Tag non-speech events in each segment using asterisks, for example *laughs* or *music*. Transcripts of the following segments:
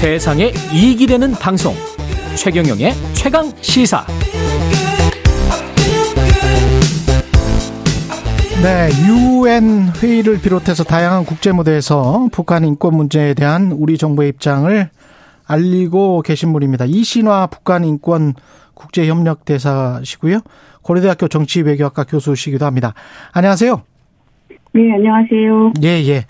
세상에 이익이 되는 방송 최경영의 최강 시사 네, 유엔 회의를 비롯해서 다양한 국제 무대에서 북한 인권 문제에 대한 우리 정부의 입장을 알리고 계신 분입니다. 이신화 북한 인권 국제 협력 대사시고요. 고려대학교 정치외교학과 교수시기도 합니다. 안녕하세요. 네, 안녕하세요. 예, 예.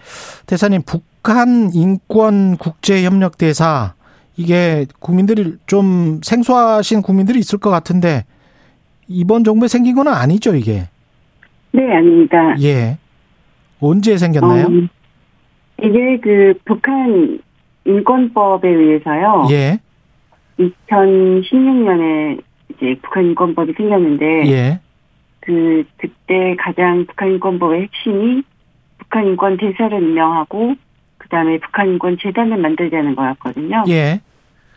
대사님, 북 한 인권 국제협력 대사 이게 국민들이 좀 생소하신 국민들이 있을 것 같은데 이번 정부에 생긴 건 아니죠, 이게. 네, 아닙니다. 예. 언제 생겼나요? 어, 이게 그 북한 인권법에 의해서요. 예. 2016년에 이제 북한 인권법이 생겼는데 예. 그 그때 가장 북한 인권법의 핵심이 북한 인권 대사를 임명하고 그다음에 북한 인권 재단을 만들자는 거였거든요. 예.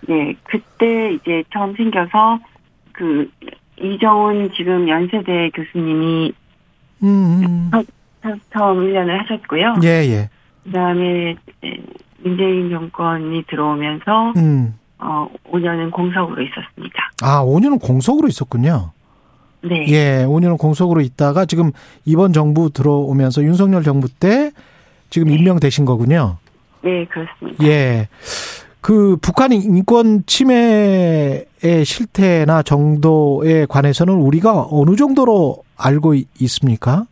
네, 그때 이제 처음 생겨서 그 이정훈 지금 연세대 교수님이 음. 음. 처음 1년을 하셨고요. 예, 예. 그다음에 문재인 정권이 들어오면서 음. 어 5년은 공석으로 있었습니다. 아, 5년은 공석으로 있었군요. 네. 예, 5년은 공석으로 있다가 지금 이번 정부 들어오면서 윤석열 정부 때 지금 네. 임명되신 거군요. 네, 그렇습니다. 예. 그 북한 인권 침해의 실태나 정도에 관해서는 우리가 어느 정도로 알고 있- 있습니까?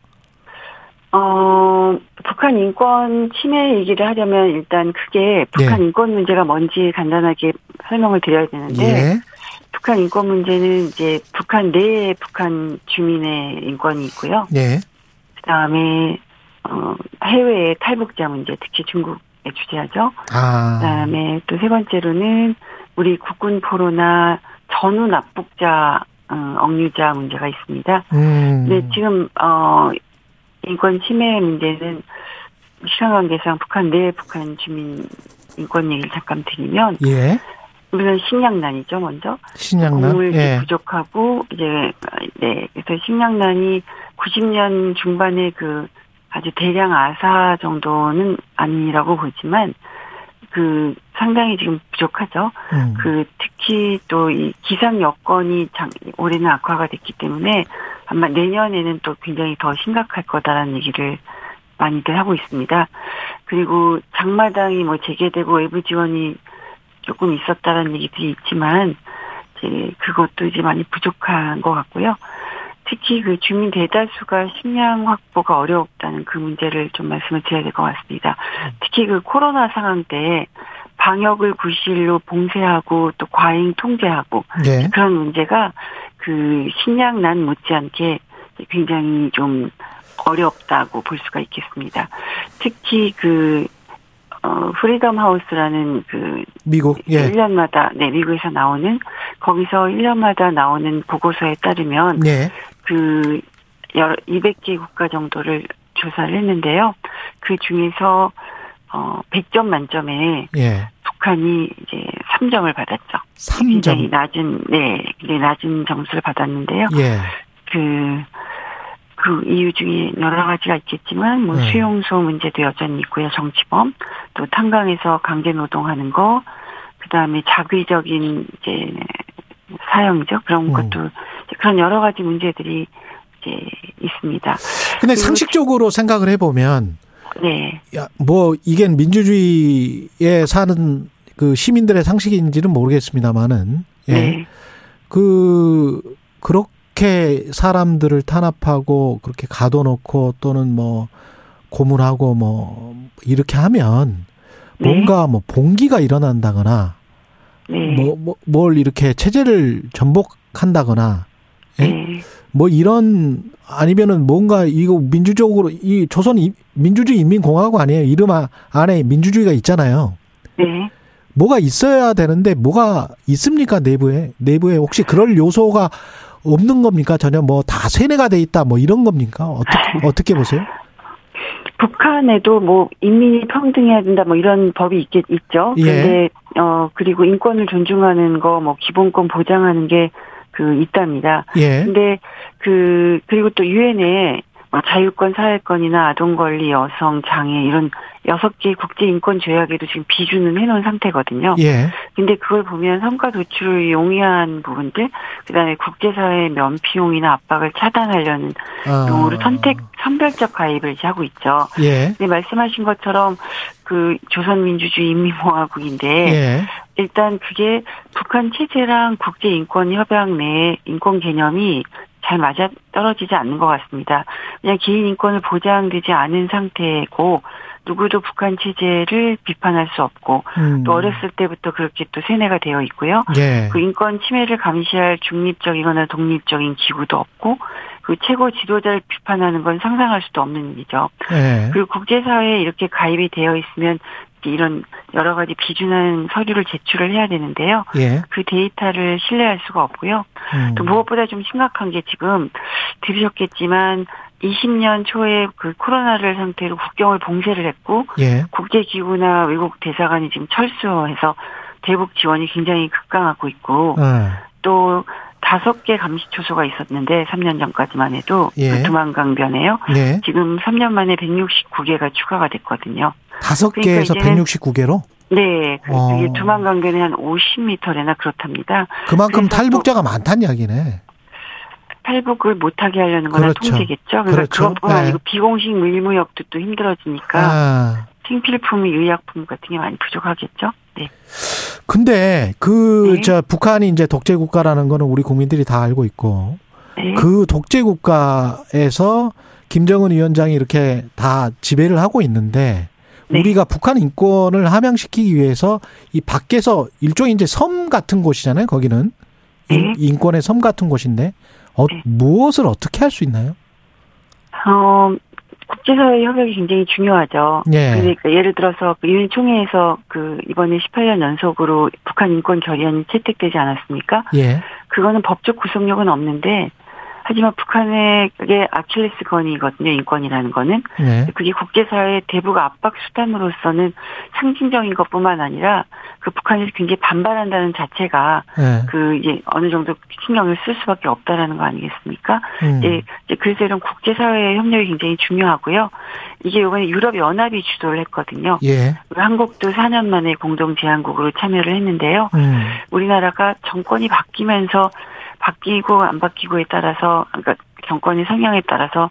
어, 북한 인권 침해 얘기를 하려면 일단 크게 북한 예. 인권 문제가 뭔지 간단하게 설명을 드려야 되는데 예. 북한 인권 문제는 이제 북한 내에 북한 주민의 인권이 있고요. 예. 그다음에 어, 해외의 탈북자 문제, 특히 중국에 주재하죠. 아. 그다음에 또 세 번째로는 우리 국군 포로나 전후 납북자 어, 억류자 문제가 있습니다. 음. 근데 지금 어 인권 침해 문제는 시간 관계상 북한 내 북한 주민 인권 얘기를 잠깐 드리면 예. 우리는 식량난이죠 먼저 신양남. 곡물이 예. 부족하고 이제 네 그래서 식량난이 90년 중반에 그 아주 대량 아사 정도는 아니라고 보지만 그 상당히 지금 부족하죠. 음. 그 특히 또 이 기상 여건이 장, 올해는 악화가 됐기 때문에 아마 내년에는 또 굉장히 더 심각할 거다라는 얘기를 많이들 하고 있습니다. 그리고 장마당이 뭐 재개되고 외부 지원이 조금 있었다라는 얘기들이 있지만 이제 그것도 이제 많이 부족한 것 같고요. 특히 그 주민 대다수가 식량 확보가 어렵다는 그 문제를 좀 말씀을 드려야 될 것 같습니다. 특히 그 코로나 상황 때 방역을 구실로 봉쇄하고 또 과잉 통제하고 예. 그런 문제가 그 식량난 못지않게 굉장히 좀 어렵다고 볼 수가 있겠습니다. 특히 그 어, 프리덤 하우스라는 그 미국. 예. 1년마다 네 미국에서 나오는 거기서 1년마다 나오는 보고서에 따르면 예. 그 여러 200개 국가 정도를 조사를 했는데요. 그 중에서 어 100점 만점에 예. 북한이 이제 3점을 받았죠. 굉장히 3점. 낮은 네, 네 낮은 점수를 받았는데요. 예. 그, 그 이유 중에 여러 가지가 있겠지만, 뭐, 네. 수용소 문제도 여전히 있고요, 정치범. 또 탄광에서 강제 노동하는 거. 그 다음에 자의적인, 이제, 사형이죠. 그런 음. 것도, 그런 여러 가지 문제들이, 이제, 있습니다. 근데 상식적으로 생각을 해보면, 네. 야, 뭐, 이게 민주주의에 사는 그 시민들의 상식인지는 모르겠습니다만은, 예. 네. 그, 그렇게 사람들을 탄압하고, 그렇게 가둬놓고, 또는 뭐, 고문하고, 뭐, 이렇게 하면, 네. 뭔가 뭐, 봉기가 일어난다거나, 네. 뭐, 뭐, 뭘 이렇게 체제를 전복한다거나, 예? 네. 뭐 이런 아니면은 뭔가 이거 민주적으로 이 조선 이- 민주주의 인민공화국 아니에요 이름 아- 안에 민주주의가 있잖아요 네. 뭐가 있어야 되는데 뭐가 있습니까 내부에 내부에 혹시 그럴 요소가 없는 겁니까 전혀 뭐 다 세뇌가 돼 있다 뭐 이런 겁니까 어떻게 *laughs* 어떻게 보세요 북한에도 뭐 인민이 평등해야 된다 뭐 이런 법이 있겠 있죠. 예. 근데 어 그리고 인권을 존중하는 거 뭐 기본권 보장하는 게 그 있답니다. 예 근데 그 그리고 또 유엔에 뭐 자유권, 사회권이나 아동 권리, 여성, 장애 이런 여섯 개 국제 인권 조약에도 지금 비준은 해놓은 상태거든요. 예. 근데 그걸 보면 성과 도출을 용이한 부분들, 그다음에 국제사회 면피용이나 압박을 차단하려는 아. 용어로 선택 선별적 가입을 이제 하고 있죠. 예. 근데 말씀하신 것처럼 그 조선민주주의 인민공화국인데 예. 일단 그게 북한 체제랑 국제인권협약 내 인권 개념이 잘 맞아 떨어지지 않는 것 같습니다. 그냥 개인 인권을 보장되지 않은 상태고 누구도 북한 체제를 비판할 수 없고 음. 또 어렸을 때부터 그렇게 또 세뇌가 되어 있고요. 예. 그 인권 침해를 감시할 중립적이거나 독립적인 기구도 없고 그 최고 지도자를 비판하는 건 상상할 수도 없는 일이죠. 예. 그리고 국제사회에 이렇게 가입이 되어 있으면 이런 여러 가지 비준한 서류를 제출을 해야 되는데요. 예. 그 데이터를 신뢰할 수가 없고요. 음. 또 무엇보다 좀 심각한 게 지금 들으셨겠지만 20년 초에 그 코로나를 상태로 국경을 봉쇄를 했고 예. 국제기구나 외국 대사관이 지금 철수해서 대북 지원이 굉장히 급강하고 있고 어. 또 다섯 개 감시 초소가 있었는데 3년 전까지만 해도 예. 그 두만강변에요. 예. 지금 3년 만에 169개가 추가가 됐거든요. 다섯 그러니까 개에서 이제는 169개로 네, 그 어. 이게 두만 강변에 한 50m래나 그렇답니다. 그만큼 탈북자가 많다는 이야기네. 탈북을 못하게 하려는 거나 그렇죠. 통제겠죠. 그래서 그렇죠. 그것뿐만 네. 아니고 비공식 밀무역도 또 힘들어지니까 아. 생필품, 의약품 같은 게 많이 부족하겠죠. 네. 근데 그 네. 저 북한이 이제 독재 국가라는 거는 우리 국민들이 다 알고 있고 네. 그 독재 국가에서 김정은 위원장이 이렇게 다 지배를 하고 있는데 네. 우리가 북한 인권을 함양시키기 위해서 이 밖에서 일종의 이제 섬 같은 곳이잖아요. 거기는 인- 네. 인권의 섬 같은 곳인데 어, 네. 무엇을 어떻게 할 수 있나요? 어, 국제사회 협력이 굉장히 중요하죠. 예. 그러니까 예를 들어서 그 유엔 총회에서 그 이번에 18년 연속으로 북한 인권 결의안이 채택되지 않았습니까? 예. 그거는 법적 구속력은 없는데 하지만 북한의 그게 아킬레스건이거든요. 인권이라는 거는 네. 그게 국제사회의 대북 압박 수단으로서는 상징적인 것뿐만 아니라 그 북한에서 굉장히 반발한다는 자체가 예. 그 이제 어느 정도 신경을 쓸 수밖에 없다라는 거 아니겠습니까? 음. 예, 이제 그래서 이런 국제사회의 협력이 굉장히 중요하고요. 이게 이번에 유럽 연합이 주도를 했거든요. 예. 한국도 4년 만에 공동 제안국으로 참여를 했는데요. 음. 우리나라가 정권이 바뀌면서 바뀌고 안 바뀌고에 따라서 그러니까 정권의 성향에 따라서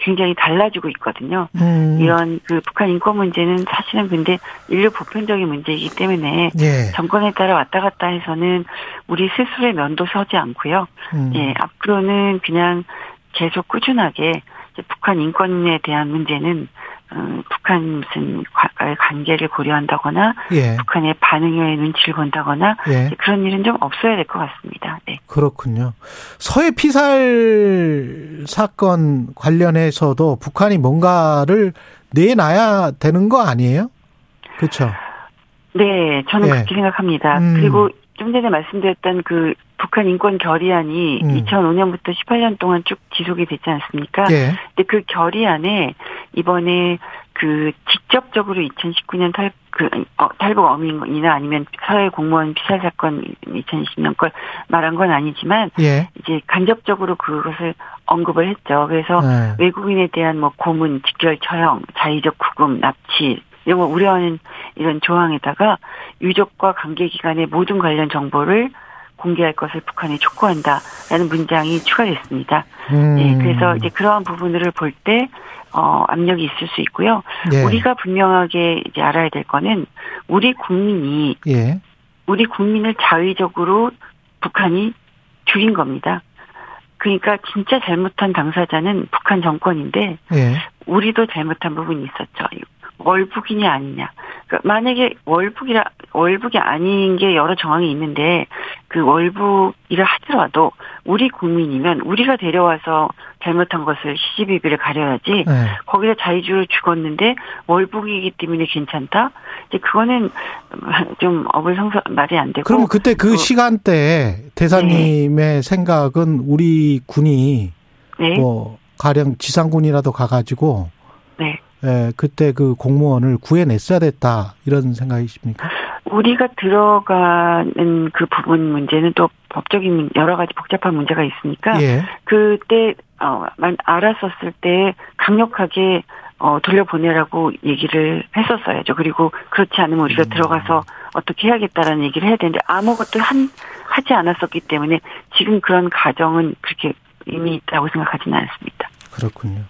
굉장히 달라지고 있거든요. 음. 이런 그 북한 인권 문제는 사실은 근데 인류 보편적인 문제이기 때문에 예. 정권에 따라 왔다 갔다 해서는 우리 스스로의 면도 서지 않고요. 음. 예, 앞으로는 그냥 계속 꾸준하게 북한 인권에 대한 문제는 어, 북한 무슨 과- 관계를 고려한다거나 예. 북한의 반응에 눈치를 본다거나 예. 그런 일은 좀 없어야 될 것 같습니다. 네. 그렇군요. 서해 피살 사건 관련해서도 북한이 뭔가를 내놔야 되는 거 아니에요? 그렇죠. 네, 저는 예. 그렇게 생각합니다. 음. 그리고 좀 전에 말씀드렸던 그 북한 인권 결의안이 음. 2005년부터 18년 동안 쭉 지속이 됐지 않습니까? 예. 근데 그 결의안에 이번에 그 직접적으로 2019년 탈, 그, 어, 탈북 어민이나 아니면 사회 공무원 피살 사건 2020년 걸 말한 건 아니지만 예. 이제 간접적으로 그것을 언급을 했죠. 그래서 예. 외국인에 대한 뭐 고문, 직결 처형, 자의적 구금, 납치 이런 거 우려하는 이런 조항에다가 유족과 관계 기관의 모든 관련 정보를 공개할 것을 북한에 촉구한다라는 문장이 추가됐습니다. 음. 예, 그래서 이제 그러한 부분들을 볼 때, 어, 압력이 있을 수 있고요. 예. 우리가 분명하게 이제 알아야 될 거는 우리 국민이, 예. 우리 국민을 자의적으로 북한이 죽인 겁니다. 그러니까 진짜 잘못한 당사자는 북한 정권인데, 예. 우리도 잘못한 부분이 있었죠. 월북이냐 아니냐. 그러니까 만약에 월북이라 월북이 아닌 게 여러 정황이 있는데 그 월북이라 하더라도 우리 국민이면 우리가 데려와서 잘못한 것을 시시비비를 가려야지 예. 거기서 자의주로 죽었는데 월북이기 때문에 괜찮다. 이제 그거는 좀 어불성설 말이 안 되고. 그럼 그때 그 그- 시간대 대사님의 생각은 우리 군이 네, 뭐 가령 지상군이라도 가가지고 네. 예, 그때 그 공무원을 구해냈어야 됐다 이런 생각이십니까? 우리가 들어가는 그 부분 문제는 또 법적인 문- 여러 가지 복잡한 문제가 있으니까 예. 그때 어, 알았었을 때 강력하게 어, 돌려보내라고 얘기를 했었어야죠. 그리고 그렇지 않으면 우리가 음. 들어가서 어떻게 해야겠다라는 얘기를 해야 되는데 아무것도 한, 하지 않았었기 때문에 지금 그런 가정은 그렇게 의미 있다고 생각하지는 않습니다. 그렇군요.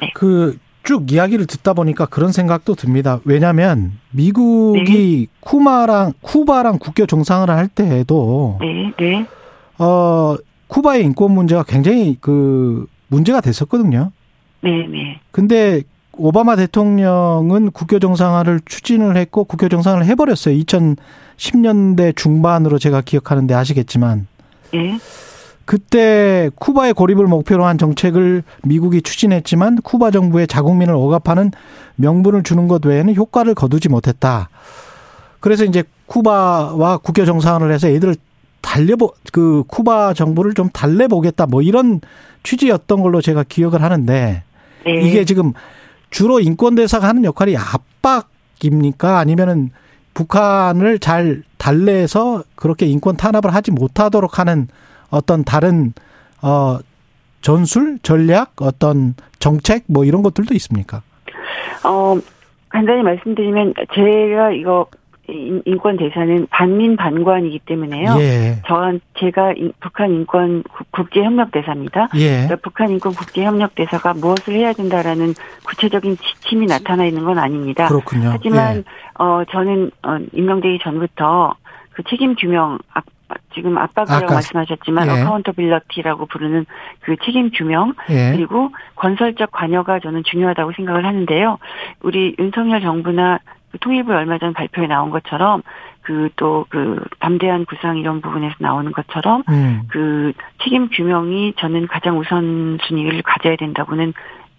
네. 그 쭉 이야기를 듣다 보니까 그런 생각도 듭니다. 왜냐하면 미국이 네. 쿠마랑 쿠바랑 국교 정상을 할 때에도 네, 네. 어 쿠바의 인권 문제가 굉장히 그 문제가 됐었거든요. 네, 네. 근데 오바마 대통령은 국교 정상화를 추진을 했고 국교 정상을 해버렸어요. 2010년대 중반으로 제가 기억하는데 아시겠지만. 예. 그때 쿠바의 고립을 목표로 한 정책을 미국이 추진했지만 쿠바 정부의 자국민을 억압하는 명분을 주는 것 외에는 효과를 거두지 못했다. 그래서 이제 쿠바와 국교 정상화를 해서 애들을 달려보 그 쿠바 정부를 좀 달래보겠다 뭐 이런 취지였던 걸로 제가 기억을 하는데 네. 이게 지금 주로 인권 대사가 하는 역할이 압박입니까 아니면은 북한을 잘 달래서 그렇게 인권 탄압을 하지 못하도록 하는 어떤 다른 어 전술 전략 어떤 정책 뭐 이런 것들도 있습니까? 어 간단히 말씀드리면 제가 이거 인권 대사는 반민 반관이기 때문에요. 예. 저한 제가 북한 인권 국제 협력 대사입니다. 예. 그러니까 북한 인권 국제 협력 대사가 무엇을 해야 된다라는 구체적인 지침이 나타나 있는 건 아닙니다. 그렇군요. 하지만 예. 어 저는 어 임명되기 전부터 그 책임 규명 지금 압박이라고 아까, 말씀하셨지만 예. 어카운터빌러티라고 부르는 그 책임 규명 예. 그리고 건설적 관여가 저는 중요하다고 생각을 하는데요. 우리 윤석열 정부나 그 통일부 얼마 전 발표에 나온 것처럼 그 또그 그 담대한 구상 이런 부분에서 나오는 것처럼 음. 그 책임 규명이 저는 가장 우선 순위를 가져야 된다고는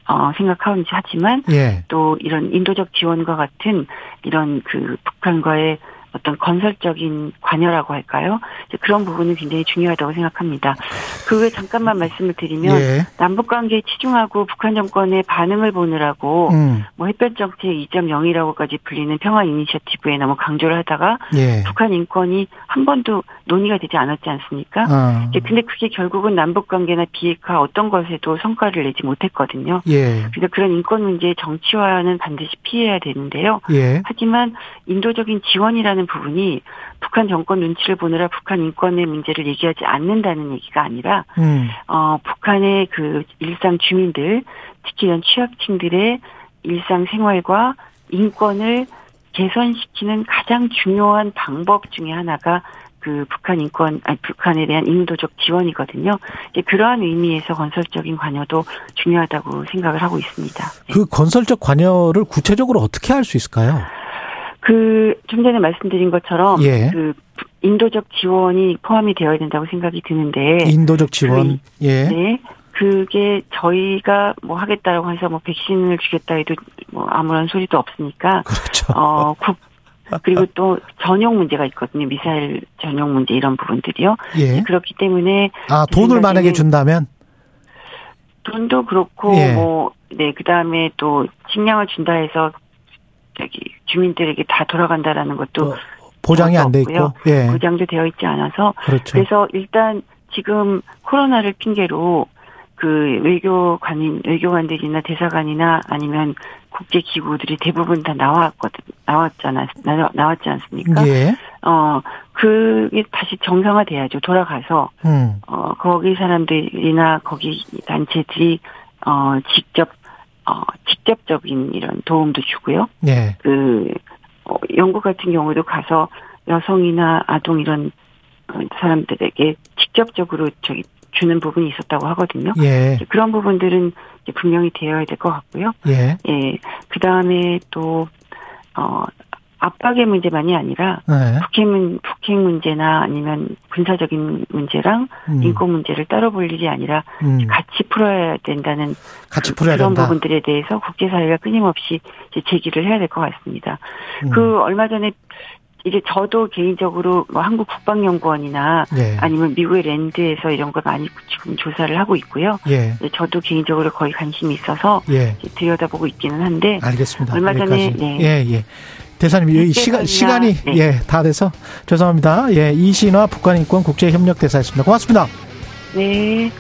어 생각하는지 하지만 예. 또 이런 인도적 지원과 같은 이런 그 북한과의 어떤 건설적인 관여라고 할까요? 그런 부분은 굉장히 중요하다고 생각합니다. 그 잠깐만 말씀을 드리면 예. 남북 관계에 치중하고 북한 정권의 반응을 보느라고 음. 뭐 햇볕 정책 2.0이라고까지 불리는 평화 이니셔티브에 너무 강조를 하다가 예. 북한 인권이 한 번도 논의가 되지 않았지 않습니까? 어. 근데 그게 결국은 남북 관계나 비핵화 어떤 것에도 성과를 내지 못했거든요. 예. 그래서 그런 인권 문제의 정치화는 반드시 피해야 되는데요. 예. 하지만 인도적인 지원이라는 하는 부분이 북한 정권 눈치를 보느라 북한 인권의 문제를 얘기하지 않는다는 얘기가 아니라 음. 어 북한의 그 일상 주민들 특히 이런 취약층들의 일상 생활과 인권을 개선시키는 가장 중요한 방법 중의 하나가 그 북한 인권, 아니 북한에 대한 인도적 지원이거든요. 그러한 의미에서 건설적인 관여도 중요하다고 생각을 하고 있습니다. 그 건설적 관여를 구체적으로 어떻게 할 수 있을까요? 그 좀 전에 말씀드린 것처럼 예. 그 인도적 지원이 포함이 되어야 된다고 생각이 드는데 인도적 지원 그, 예. 네. 그게 저희가 뭐 하겠다라고 해서 뭐 백신을 주겠다 해도 뭐 아무런 소리도 없으니까 그렇죠. 어 국, 그리고 또 전용 문제가 있거든요. 미사일 전용 문제 이런 부분들이요. 예. 그렇기 때문에 아 돈을 만약에 준다면 돈도 그렇고 예. 뭐네 그다음에 또 식량을 준다 해서 저기 주민들에게 다 돌아간다라는 것도 보장이 안 돼 있고 예. 보장도 되어 있지 않아서 그렇죠. 그래서 일단 지금 코로나를 핑계로 그 외교관인 외교관들이나 대사관이나 아니면 국제 기구들이 대부분 다 나왔거든 나왔잖아 나왔지 않습니까? 예. 어 그게 다시 정상화돼야죠. 돌아가서 음. 어 거기 사람들이나 거기 단체들이 어 직접 어, 직접적인 이런 도움도 주고요. 네. 그, 어, 영국 같은 경우도 가서 여성이나 아동 이런 어, 사람들에게 직접적으로 저기 주는 부분이 있었다고 하거든요. 예. 그런 부분들은 분명히 되어야 될 것 같고요. 예. 예. 그 다음에 또, 어, 압박의 문제만이 아니라 네. 북핵, 북핵 문제나 아니면 군사적인 문제랑 음. 인권 문제를 따로 볼 일이 아니라 음. 같이 풀어야 된다는 같이 풀어야 그런 된다. 부분들에 대해서 국제사회가 끊임없이 제기를 해야 될 것 같습니다. 음. 그 얼마 전에 이제 저도 개인적으로 뭐 한국 국방연구원이나 예. 아니면 미국의 랜드에서 이런 걸 많이 지금 조사를 하고 있고요. 예. 저도 개인적으로 거의 관심이 있어서 예. 들여다보고 있기는 한데 알겠습니다. 얼마 전에 네. 예, 예. 대사님, 이 시간, 시간이, 네. 예, 다 돼서 죄송합니다. 예, 이신화 북한 인권 국제협력 대사였습니다. 고맙습니다. 네.